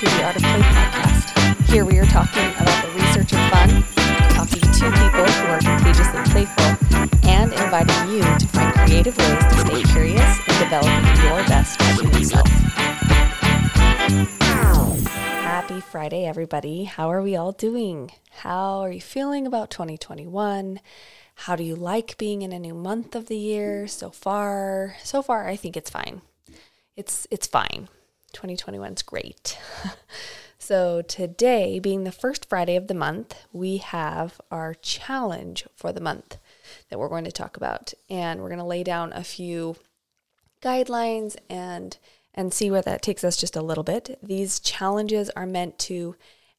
to the Art of Play podcast. Here we are talking about the research of fun, talking to people who are contagiously playful, and inviting you to find creative ways to stay curious and developing your best human self. Happy Friday, everybody. How are we all doing? How are you feeling about 2021? How do you like being in a new month of the year so far? So far, I think it's fine. It's it's fine. 2021 is great. so, today, being the first Friday of the month, we have our challenge for the month that we're going to talk about. And we're going to lay down a few guidelines and and see where that takes us just a little bit. These challenges are meant to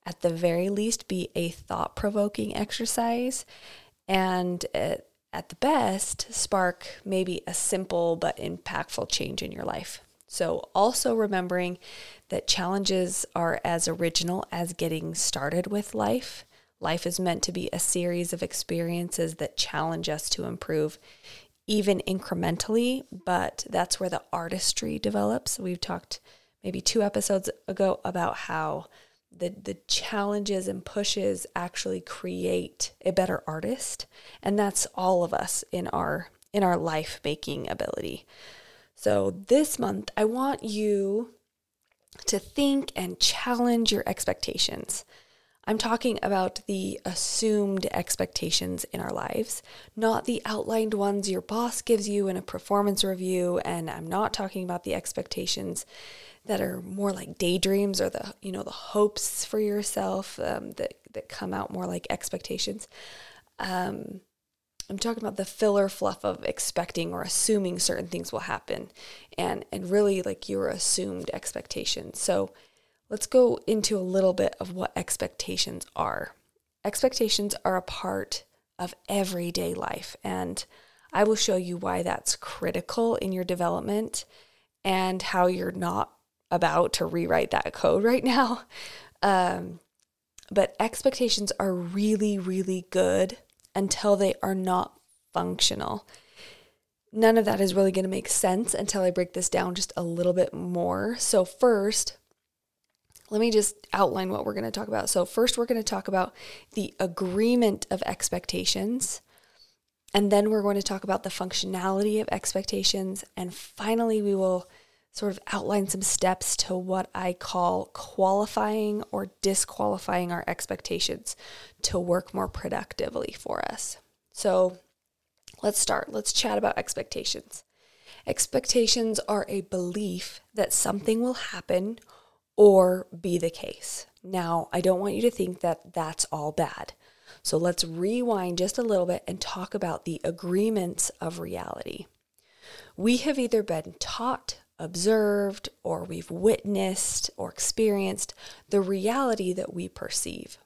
at the very least be a thought-provoking exercise and at, at the best spark maybe a simple but impactful change in your life. So, also remembering that challenges are as original as getting started with life. Life is meant to be a series of experiences that challenge us to improve, even incrementally, but that's where the artistry develops. We've talked maybe two episodes ago about how the, the challenges and pushes actually create a better artist and that's all of us in our in our life making ability so this month, I want you to think and challenge your expectations. I'm talking about the assumed expectations in our lives, not the outlined ones your boss gives you in a performance review. And I'm not talking about the expectations that are more like daydreams or the you know the hopes for yourself um, that that come out more like expectations. Um, I'm talking about the filler fluff of expecting or assuming certain things will happen and and really like your assumed expectations. So let's go into a little bit of what expectations are. Expectations are a part of everyday life and I will show you why that's critical in your development and how you're not about to rewrite that code right now. Um, but expectations are really, really good until they are not functional. None of that is really going to make sense until I break this down just a little bit more. So, first, let me just outline what we're going to talk about. So, first, we're going to talk about the agreement of expectations. And then we're going to talk about the functionality of expectations. And finally, we will sort of outline some steps to what I call qualifying or disqualifying our expectations to work more productively for us. So let's start. Let's chat about expectations. Expectations are a belief that something will happen or be the case. Now, I don't want you to think that that's all bad. So let's rewind just a little bit and talk about the agreements of reality. We have either been taught observed or we've witnessed or experienced the reality that we perceive.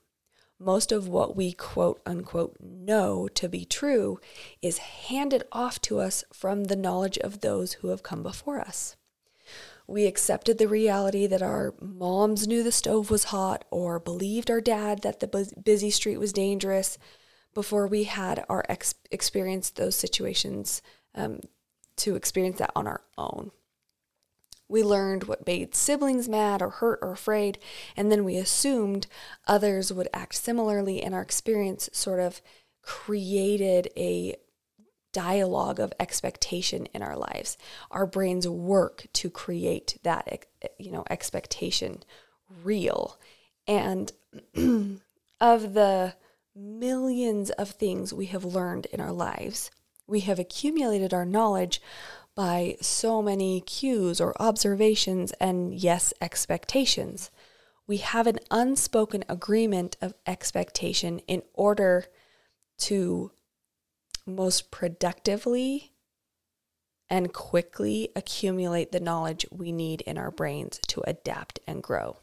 Most of what we quote unquote know to be true is handed off to us from the knowledge of those who have come before us. We accepted the reality that our moms knew the stove was hot or believed our dad that the busy street was dangerous before we had our ex- experienced those situations um, to experience that on our own. We learned what made siblings mad or hurt or afraid, and then we assumed others would act similarly, and our experience sort of created a dialogue of expectation in our lives. Our brains work to create that you know expectation real. And of the millions of things we have learned in our lives, we have accumulated our knowledge by so many cues or observations and, yes, expectations. We have an unspoken agreement of expectation in order to most productively and quickly accumulate the knowledge we need in our brains to adapt and grow.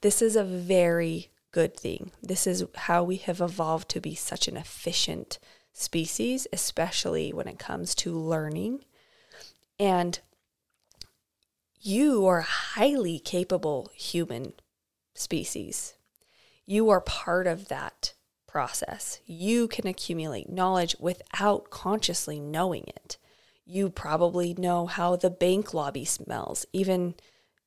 This is a very good thing. This is how we have evolved to be such an efficient species, especially when it comes to learning and you are a highly capable human species. You are part of that process. You can accumulate knowledge without consciously knowing it. You probably know how the bank lobby smells, even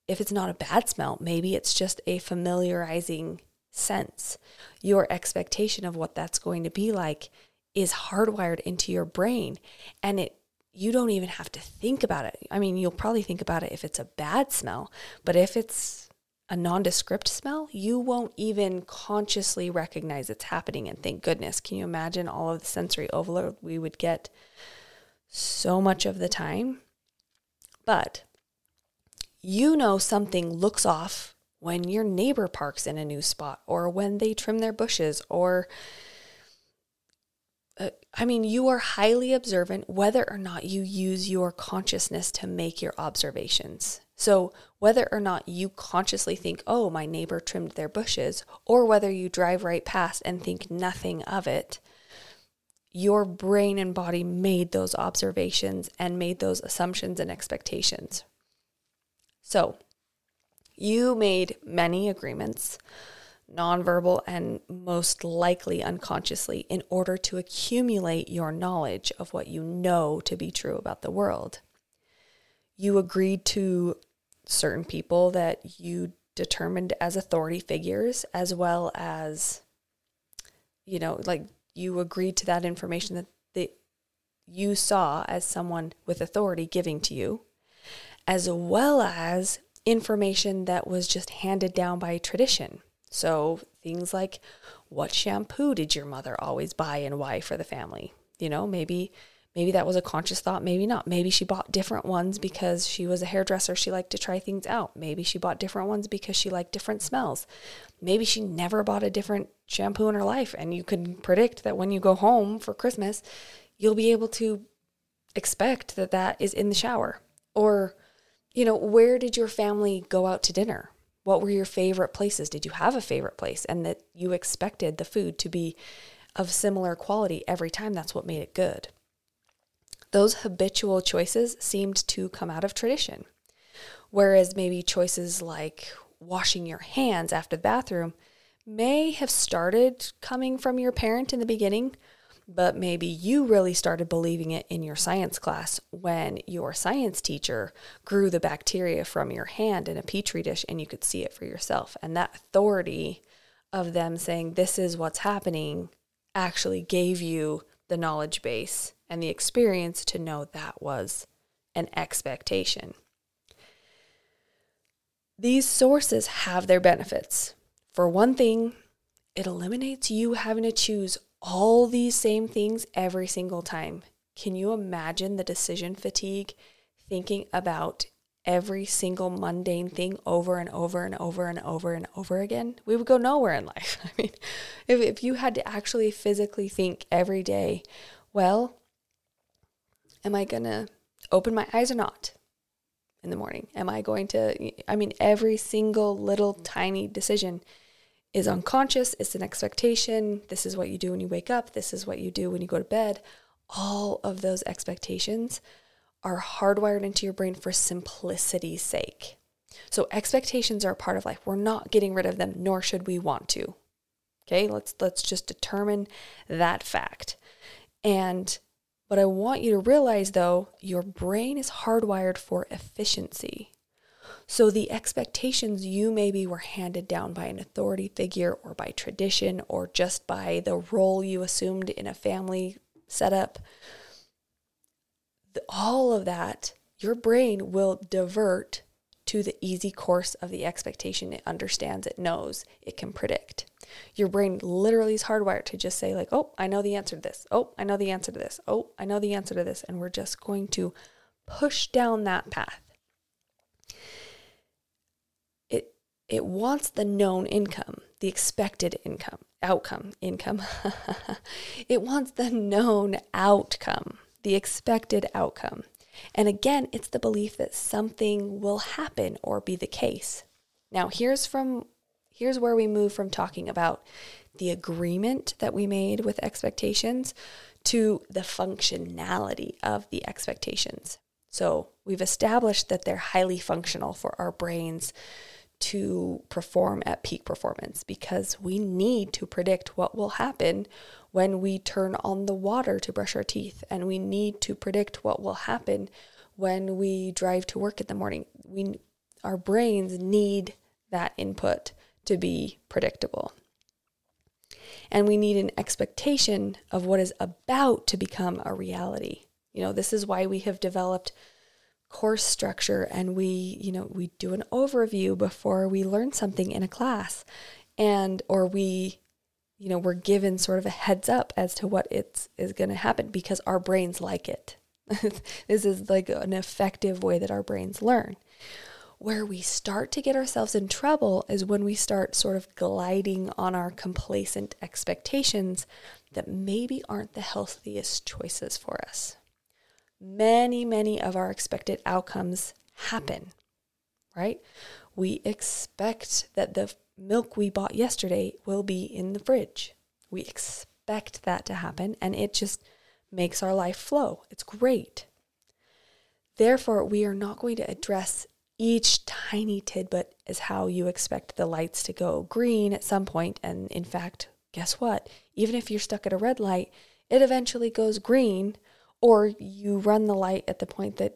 if it's not a bad smell, maybe it's just a familiarizing sense. Your expectation of what that's going to be like is hardwired into your brain and it you don't even have to think about it. I mean, you'll probably think about it if it's a bad smell, but if it's a nondescript smell, you won't even consciously recognize it's happening. And thank goodness, can you imagine all of the sensory overload we would get so much of the time? But you know something looks off when your neighbor parks in a new spot or when they trim their bushes or uh, I mean, you are highly observant whether or not you use your consciousness to make your observations. So, whether or not you consciously think, oh, my neighbor trimmed their bushes, or whether you drive right past and think nothing of it, your brain and body made those observations and made those assumptions and expectations. So, you made many agreements nonverbal, and most likely unconsciously in order to accumulate your knowledge of what you know to be true about the world. You agreed to certain people that you determined as authority figures, as well as, you know, like you agreed to that information that the, you saw as someone with authority giving to you, as well as information that was just handed down by tradition. So things like what shampoo did your mother always buy and why for the family? You know, maybe maybe that was a conscious thought, maybe not. Maybe she bought different ones because she was a hairdresser, she liked to try things out. Maybe she bought different ones because she liked different smells. Maybe she never bought a different shampoo in her life and you can predict that when you go home for Christmas, you'll be able to expect that that is in the shower. Or you know, where did your family go out to dinner? What were your favorite places? Did you have a favorite place? And that you expected the food to be of similar quality every time. That's what made it good. Those habitual choices seemed to come out of tradition. Whereas maybe choices like washing your hands after the bathroom may have started coming from your parent in the beginning, but maybe you really started believing it in your science class when your science teacher grew the bacteria from your hand in a petri dish and you could see it for yourself. And that authority of them saying, This is what's happening, actually gave you the knowledge base and the experience to know that was an expectation. These sources have their benefits. For one thing, it eliminates you having to choose all these same things every single time. Can you imagine the decision fatigue thinking about every single mundane thing over and over and over and over and over again? We would go nowhere in life. I mean, if, if you had to actually physically think every day, well, am I going to open my eyes or not in the morning? Am I going to, I mean, every single little tiny decision is unconscious. It's an expectation. This is what you do when you wake up. This is what you do when you go to bed. All of those expectations are hardwired into your brain for simplicity's sake. So expectations are a part of life. We're not getting rid of them, nor should we want to. Okay, let's let's just determine that fact. And what I want you to realize though, your brain is hardwired for efficiency. So the expectations you maybe were handed down by an authority figure or by tradition or just by the role you assumed in a family setup, all of that, your brain will divert to the easy course of the expectation it understands, it knows, it can predict. Your brain literally is hardwired to just say, like, oh, I know the answer to this. Oh, I know the answer to this. Oh, I know the answer to this. And we're just going to push down that path. It wants the known income, the expected income, outcome, income. it wants the known outcome, the expected outcome. And again, it's the belief that something will happen or be the case. Now, here's from here's where we move from talking about the agreement that we made with expectations to the functionality of the expectations. So, we've established that they're highly functional for our brains to perform at peak performance because we need to predict what will happen when we turn on the water to brush our teeth and we need to predict what will happen when we drive to work in the morning we our brains need that input to be predictable. And we need an expectation of what is about to become a reality. You know, this is why we have developed course structure and we, you know, we do an overview before we learn something in a class and or we you know, we're given sort of a heads up as to what it's is going to happen because our brains like it. this is like an effective way that our brains learn. Where we start to get ourselves in trouble is when we start sort of gliding on our complacent expectations that maybe aren't the healthiest choices for us. Many, many of our expected outcomes happen, right? We expect that the milk we bought yesterday will be in the fridge. We expect that to happen, and it just makes our life flow. It's great. Therefore, we are not going to address each tiny tidbit as how you expect the lights to go green at some point. And in fact, guess what? Even if you're stuck at a red light, it eventually goes green, or you run the light at the point that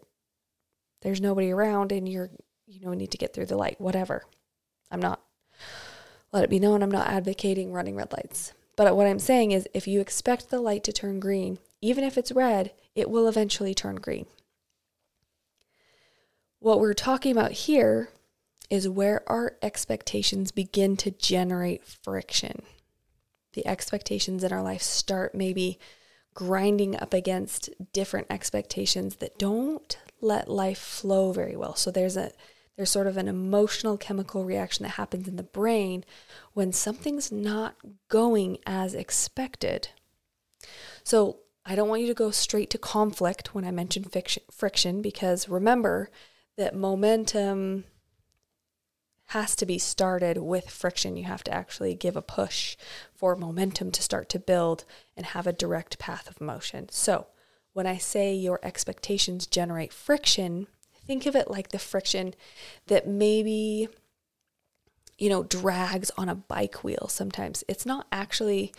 there's nobody around and you're, you know, need to get through the light, whatever. I'm not, let it be known I'm not advocating running red lights. But what I'm saying is if you expect the light to turn green, even if it's red, it will eventually turn green. What we're talking about here is where our expectations begin to generate friction. The expectations in our life start maybe grinding up against different expectations that don't let life flow very well. So there's a there's sort of an emotional chemical reaction that happens in the brain when something's not going as expected. So I don't want you to go straight to conflict when I mention fiction, friction because remember that momentum has to be started with friction. You have to actually give a push for momentum to start to build and have a direct path of motion. So, when I say your expectations generate friction, think of it like the friction that maybe you know drags on a bike wheel sometimes it's not actually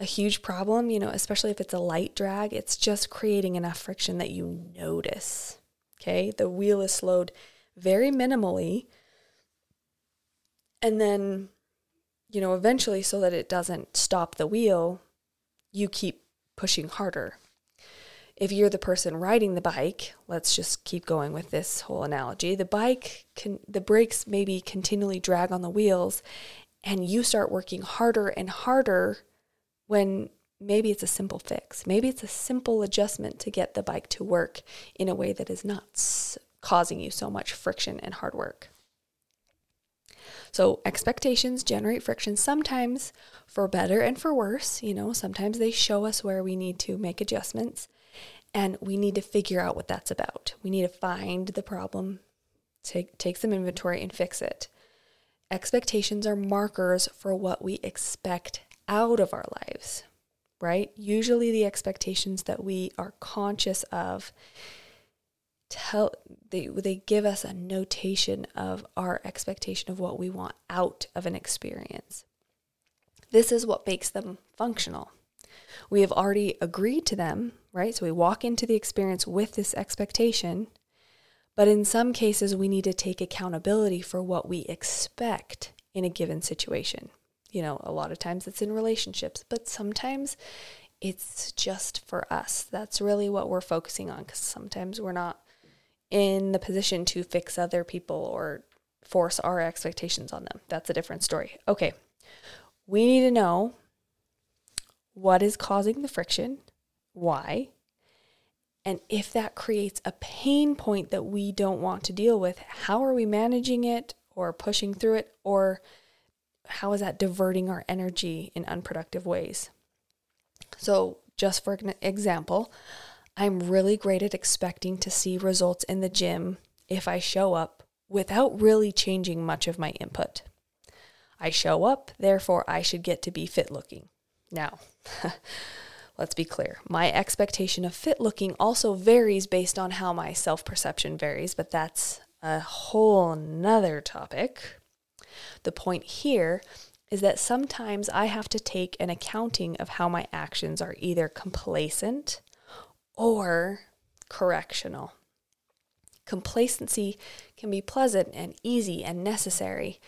a huge problem you know especially if it's a light drag it's just creating enough friction that you notice okay the wheel is slowed very minimally and then you know eventually so that it doesn't stop the wheel you keep pushing harder if you're the person riding the bike, let's just keep going with this whole analogy. The bike can, the brakes maybe continually drag on the wheels, and you start working harder and harder when maybe it's a simple fix. Maybe it's a simple adjustment to get the bike to work in a way that is not causing you so much friction and hard work. So, expectations generate friction sometimes for better and for worse. You know, sometimes they show us where we need to make adjustments. And we need to figure out what that's about. We need to find the problem, take, take some inventory, and fix it. Expectations are markers for what we expect out of our lives, right? Usually, the expectations that we are conscious of tell they they give us a notation of our expectation of what we want out of an experience. This is what makes them functional. We have already agreed to them, right? So we walk into the experience with this expectation. But in some cases, we need to take accountability for what we expect in a given situation. You know, a lot of times it's in relationships, but sometimes it's just for us. That's really what we're focusing on because sometimes we're not in the position to fix other people or force our expectations on them. That's a different story. Okay. We need to know what is causing the friction, why, and if that creates a pain point that we don't want to deal with, how are we managing it or pushing through it, or how is that diverting our energy in unproductive ways? So, just for an example, I'm really great at expecting to see results in the gym if I show up without really changing much of my input. I show up, therefore, I should get to be fit looking. Now, let's be clear. My expectation of fit looking also varies based on how my self perception varies, but that's a whole nother topic. The point here is that sometimes I have to take an accounting of how my actions are either complacent or correctional. Complacency can be pleasant and easy and necessary.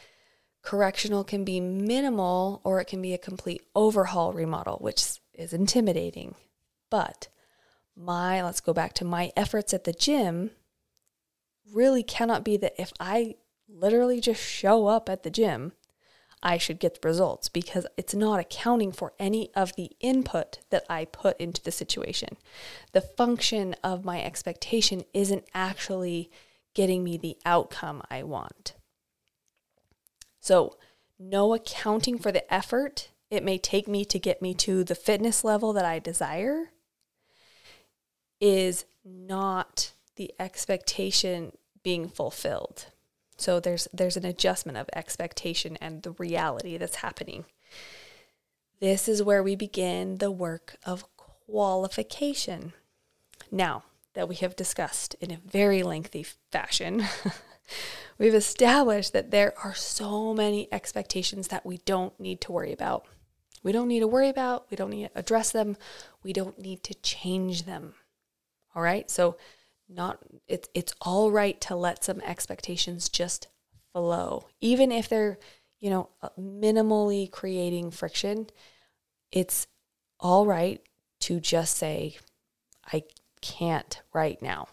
Correctional can be minimal or it can be a complete overhaul remodel, which is intimidating. But my, let's go back to my efforts at the gym, really cannot be that if I literally just show up at the gym, I should get the results because it's not accounting for any of the input that I put into the situation. The function of my expectation isn't actually getting me the outcome I want. So, no accounting for the effort it may take me to get me to the fitness level that I desire is not the expectation being fulfilled. So there's there's an adjustment of expectation and the reality that's happening. This is where we begin the work of qualification. Now that we have discussed in a very lengthy fashion, we've established that there are so many expectations that we don't need to worry about. We don't need to worry about, we don't need to address them, we don't need to change them. All right? So not it's it's all right to let some expectations just flow. Even if they're you know uh, minimally creating friction it's all right to just say i can't right now.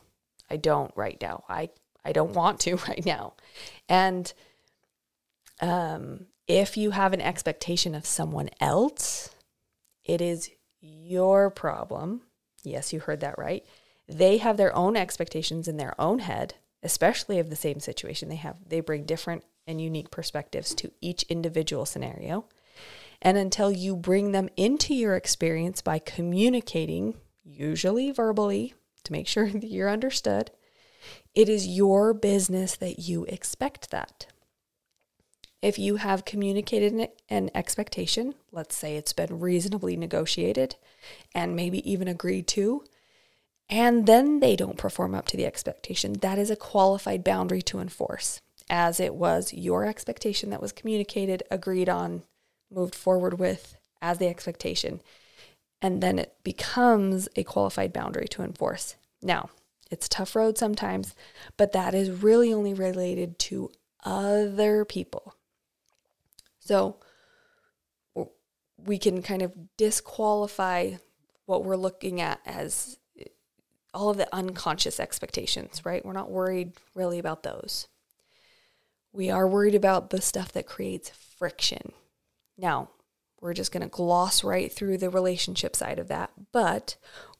I don't right now. I i don't want to right now. And um if you have an expectation of someone else it is your problem. Yes you heard that right they have their own expectations in their own head, especially of the same situation. They have they bring different and unique perspectives to each individual scenario. And until you bring them into your experience by communicating, usually verbally, to make sure that you're understood, it is your business that you expect that. If you have communicated an expectation, let's say it's been reasonably negotiated and maybe even agreed to, and then they don't perform up to the expectation, that is a qualified boundary to enforce, as it was your expectation that was communicated, agreed on, moved forward with as the expectation. And then it becomes a qualified boundary to enforce. Now, it's tough road sometimes, but that is really only related to other people. So we can kind of disqualify what we're looking at as all of the unconscious expectations, right? We're not worried really about those. We are worried about the stuff that creates friction. Now, we're just going to gloss right through the relationship side of that, but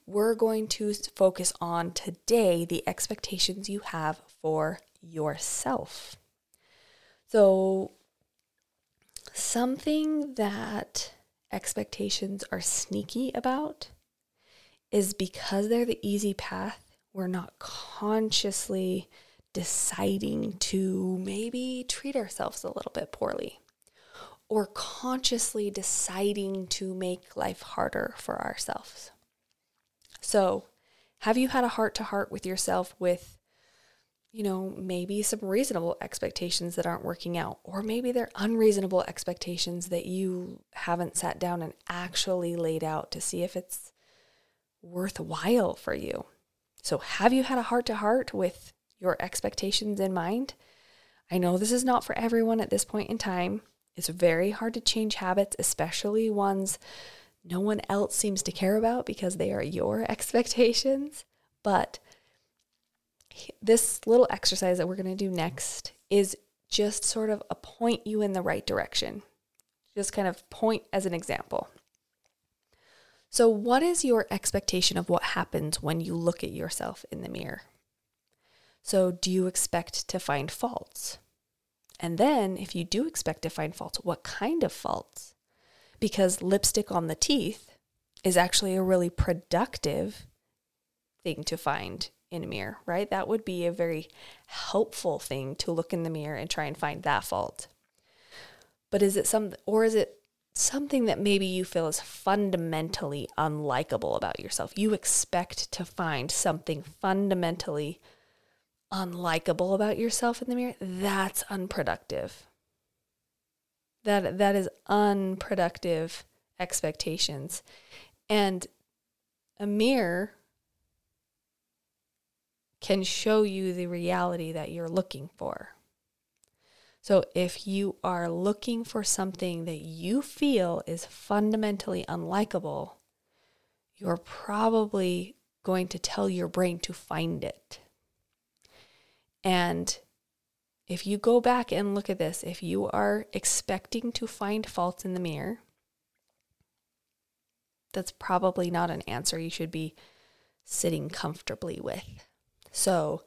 we're going to focus on today the expectations you have for yourself. So, something that expectations are sneaky about is because they're the easy path, we're not consciously deciding to maybe treat ourselves a little bit poorly or consciously deciding to make life harder for ourselves. So, have you had a heart to heart with yourself with, you know, maybe some reasonable expectations that aren't working out, or maybe they're unreasonable expectations that you haven't sat down and actually laid out to see if it's worthwhile for you. So, have you had a heart to heart with your expectations in mind? I know this is not for everyone at this point in time. It's very hard to change habits, especially ones no one else seems to care about because they are your expectations. But this little exercise that we're going to do next is just sort of a point you in the right direction. Just kind of point as an example. So, what is your expectation of what happens when you look at yourself in the mirror? So, do you expect to find faults? And then, if you do expect to find faults, what kind of faults? Because lipstick on the teeth is actually a really productive thing to find in a mirror, right? That would be a very helpful thing to look in the mirror and try and find that fault. But is it some, or is it something that maybe you feel is fundamentally unlikable about yourself. You expect to find something fundamentally unlikable about yourself in the mirror. That's unproductive. That that is unproductive expectations. And a mirror can show you the reality that you're looking for. So if you are looking for something that you feel is fundamentally unlikable, you're probably going to tell your brain to find it. And if you go back and look at this, if you are expecting to find faults in the mirror, that's probably not an answer you should be sitting comfortably with. So,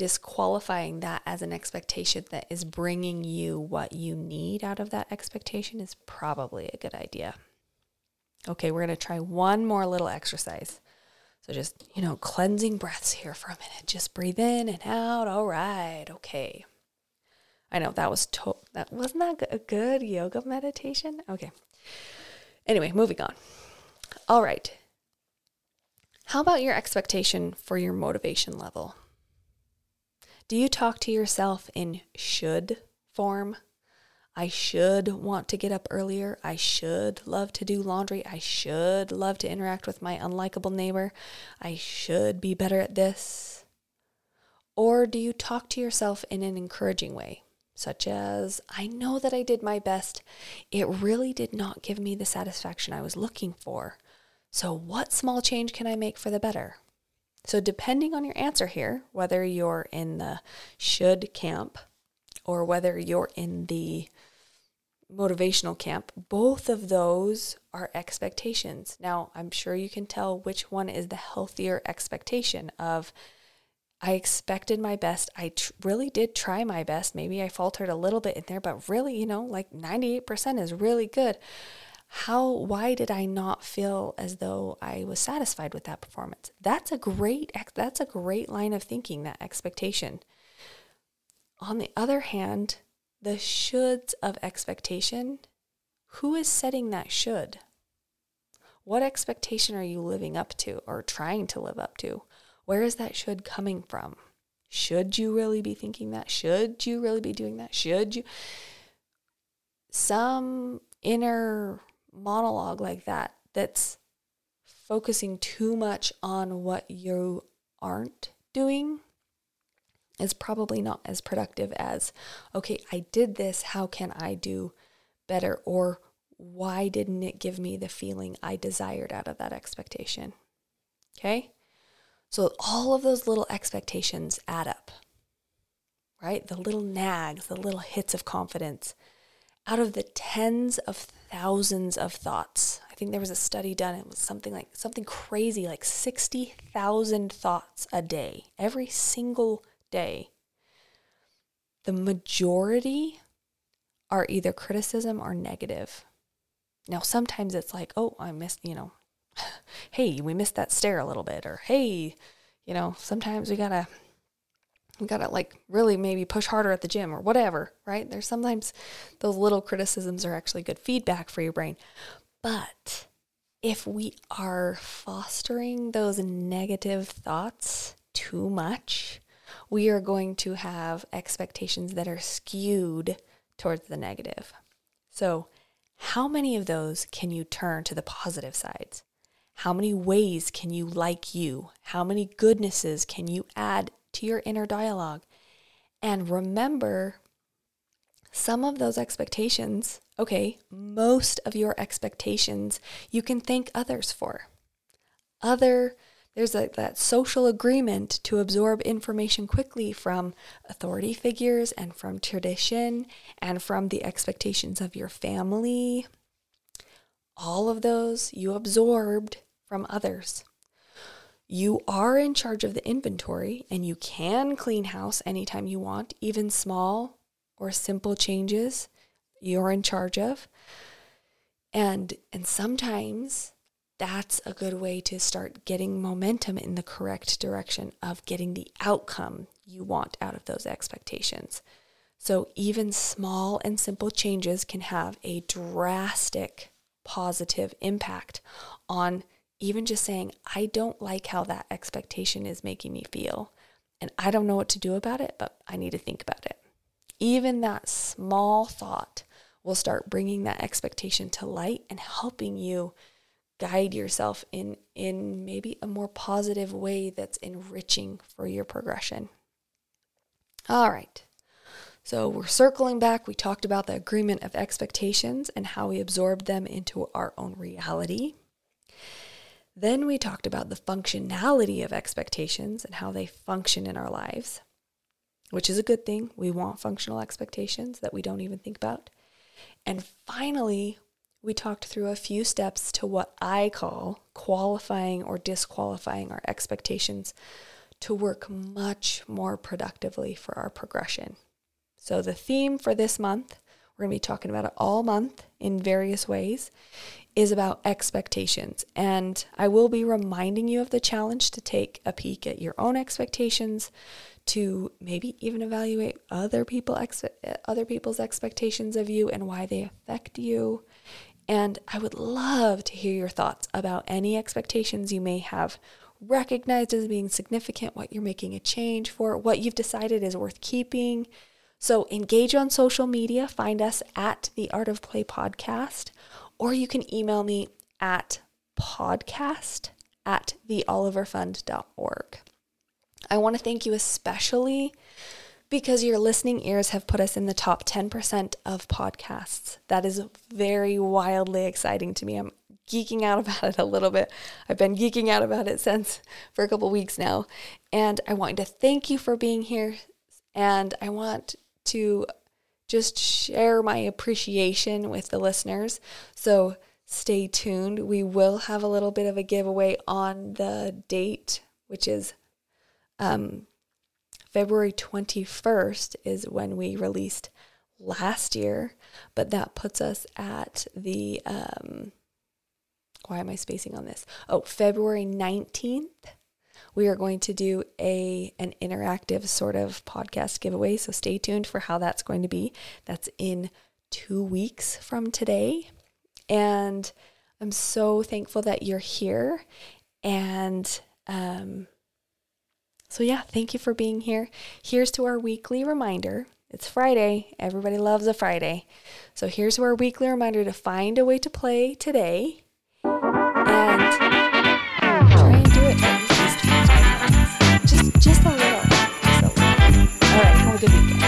disqualifying that as an expectation that is bringing you what you need out of that expectation is probably a good idea. Okay, we're going to try one more little exercise. So just, you know, cleansing breaths here for a minute. Just breathe in and out. All right. Okay. I know that was to- that wasn't that a good yoga meditation? Okay. Anyway, moving on. All right. How about your expectation for your motivation level? Do you talk to yourself in should form? I should want to get up earlier. I should love to do laundry. I should love to interact with my unlikable neighbor. I should be better at this. Or do you talk to yourself in an encouraging way, such as, I know that I did my best. It really did not give me the satisfaction I was looking for. So, what small change can I make for the better? So, depending on your answer here, whether you're in the should camp or whether you're in the motivational camp, both of those are expectations. Now, I'm sure you can tell which one is the healthier expectation of I expected my best. I tr- really did try my best. Maybe I faltered a little bit in there, but really, you know, like 98% is really good. How why did I not feel as though I was satisfied with that performance? That's a great that's a great line of thinking, that expectation. On the other hand, the shoulds of expectation, who is setting that should? What expectation are you living up to or trying to live up to? Where is that should coming from? Should you really be thinking that? Should you really be doing that? Should you? Some inner monologue like that that's focusing too much on what you aren't doing is probably not as productive as, okay, I did this, how can I do better? Or why didn't it give me the feeling I desired out of that expectation? Okay? So all of those little expectations add up, right? The little nags, the little hits of confidence. Out of the tens of thousands of thoughts, I think there was a study done, it was something like something crazy, like 60,000 thoughts a day, every single day, the majority are either criticism or negative. Now, sometimes it's like, oh, I missed, you know, hey, we missed that stair a little bit, or hey, you know, sometimes we gotta, we gotta like really maybe push harder at the gym or whatever, right? There's sometimes those little criticisms are actually good feedback for your brain. But if we are fostering those negative thoughts too much, we are going to have expectations that are skewed towards the negative. So, how many of those can you turn to the positive sides? How many ways can you like you? How many goodnesses can you add to your inner dialogue? And remember, some of those expectations, okay, most of your expectations you can thank others for. Other there's a, that social agreement to absorb information quickly from authority figures and from tradition and from the expectations of your family. All of those you absorbed from others. You are in charge of the inventory and you can clean house anytime you want, even small or simple changes you're in charge of. And and sometimes that's a good way to start getting momentum in the correct direction of getting the outcome you want out of those expectations. So, even small and simple changes can have a drastic positive impact on even just saying, I don't like how that expectation is making me feel. And I don't know what to do about it, but I need to think about it. Even that small thought will start bringing that expectation to light and helping you guide yourself in in maybe a more positive way that's enriching for your progression. All right. So we're circling back. We talked about the agreement of expectations and how we absorb them into our own reality. Then we talked about the functionality of expectations and how they function in our lives, which is a good thing. We want functional expectations that we don't even think about. And finally, we talked through a few steps to what I call qualifying or disqualifying our expectations to work much more productively for our progression. So, the theme for this month, we're going to be talking about it all month in various ways, is about expectations. And I will be reminding you of the challenge to take a peek at your own expectations, to maybe even evaluate other people ex- other people's expectations of you and why they affect you. And I would love to hear your thoughts about any expectations you may have recognized as being significant, what you're making a change for, what you've decided is worth keeping. So engage on social media, find us at the Art of Play podcast, or you can email me at podcast at theoliverfund.org. I want to thank you especially because your listening ears have put us in the top 10% of podcasts. That is very wildly exciting to me. I'm geeking out about it a little bit. I've been geeking out about it since for a couple weeks now. And I want to thank you for being here. And I want to just share my appreciation with the listeners. So stay tuned. We will have a little bit of a giveaway on the date, which is um, February 21st, is when we released last year, but that puts us at the um, why am I spacing on this? Oh, February 19th, we are going to do a an interactive sort of podcast giveaway, so stay tuned for how that's going to be. That's in 2 weeks from today. And I'm so thankful that you're here and um so yeah, thank you for being here. Here's to our weekly reminder it's Friday. Everybody loves a Friday. So here's our weekly reminder to find a way to play today and Just a little. So. All right. Have a good weekend.